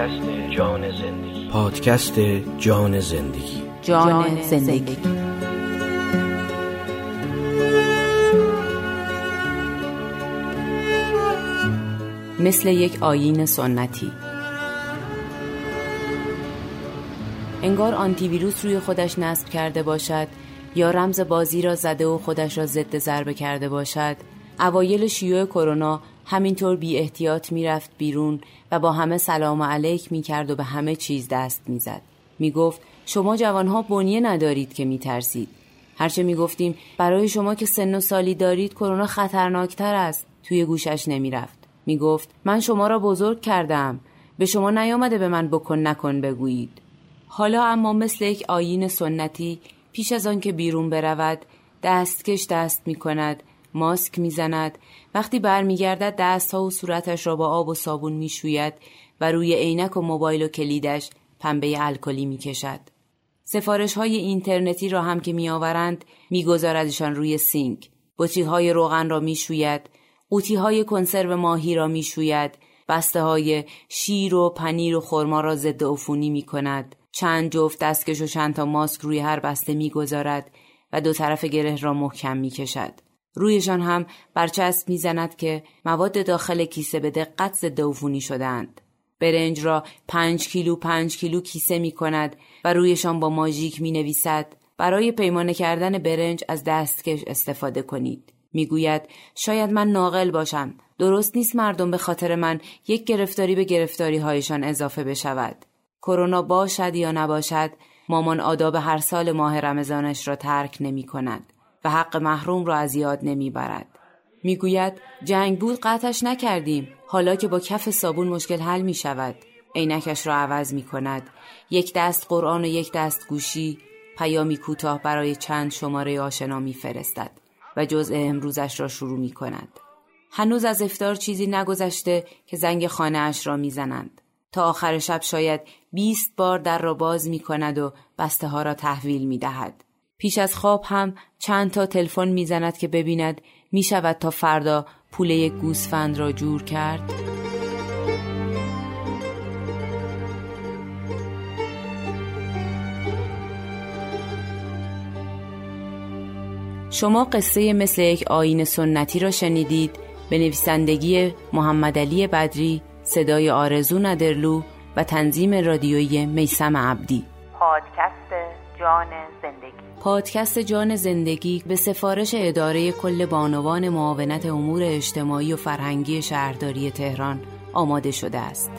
پادکست جان زندگی. پادکست جان زندگی. جان زندگی. مثل یک آیین سنتی. انگار آنتی ویروس روی خودش نصب کرده باشد یا رمز بازی را زده و خودش را ضد ضربه کرده باشد. اوایل شیوع کرونا همینطور بی احتیاط می‌رفت بیرون و با همه سلام علیک می کرد و به همه چیز دست می‌زد. می گفت شما جوانها بنیه ندارید که می ترسید. هرچه می گفتیم برای شما که سن و سالی دارید کرونا خطرناکتر است. توی گوشش رفت. می گفت من شما را بزرگ کردم. به شما نیامده به من بکن نکن بگویید. حالا اما مثل یک آیین سنتی پیش از آن که بیرون برود دستکش دست می کند ماسک می‌زند. وقتی برمیگردد دستها و صورتش را با آب و صابون می‌شوید و روی عینک و موبایل و کلیدش پنبه الکلی می‌کشد. سفارش های اینترنتی را هم که میآورند میگذاردشان روی سینک. بطری های روغن را می‌شوید. قوطی های کنسرو ماهی را می‌شوید. بسته های شیر و پنیر و خرما را ضد عفونی می. چند جفت دستکش و چند تا ماسک روی هر بسته می‌گذارد و دو طرف گره را محکم می کشد. رویشان هم برچسب می‌زند که مواد داخل کیسه به دقت ضد عفونی شدند. برنج را پنج کیلو پنج کیلو کیسه می کند و رویشان با ماژیک می نویسد برای پیمانه کردن برنج از دستکش استفاده کنید. می‌گوید شاید من ناقل باشم درست نیست مردم به خاطر من یک گرفتاری به گرفتاری هایشان اضافه بشود. کرونا باشد یا نباشد مامان آداب هر سال ماه رمضانش را ترک نمی کند. و حق محروم را از یاد نمی‌برد. می‌گوید جنگ بود قطعش نکردیم حالا که با کف صابون مشکل حل می شود. عینکش را عوض می کند. یک دست قرآن و یک دست گوشی پیامی کوتاه برای چند شماره آشنا می فرستد و جزء امروزش را شروع می کند. هنوز از افتار چیزی نگذشته که زنگ خانه اش را می‌زنند. تا آخر شب شاید 20 بار در را باز می کند و بسته ها را تحویل می دهد. پیش از خواب هم چند تا تلفن می‌زند که ببیند می شود تا فردا پوله گوسفند را جور کرد؟ شما قصه مثل یک آین سنتی را شنیدید. به نویسندگی محمد علی بدری صدای آرزو ندرلو و تنظیم رادیویی میسم عبدی. پادکست جان زندگی پادکست جان زندگی به سفارش اداره کل بانوان معاونت امور اجتماعی و فرهنگی شهرداری تهران آماده شده است.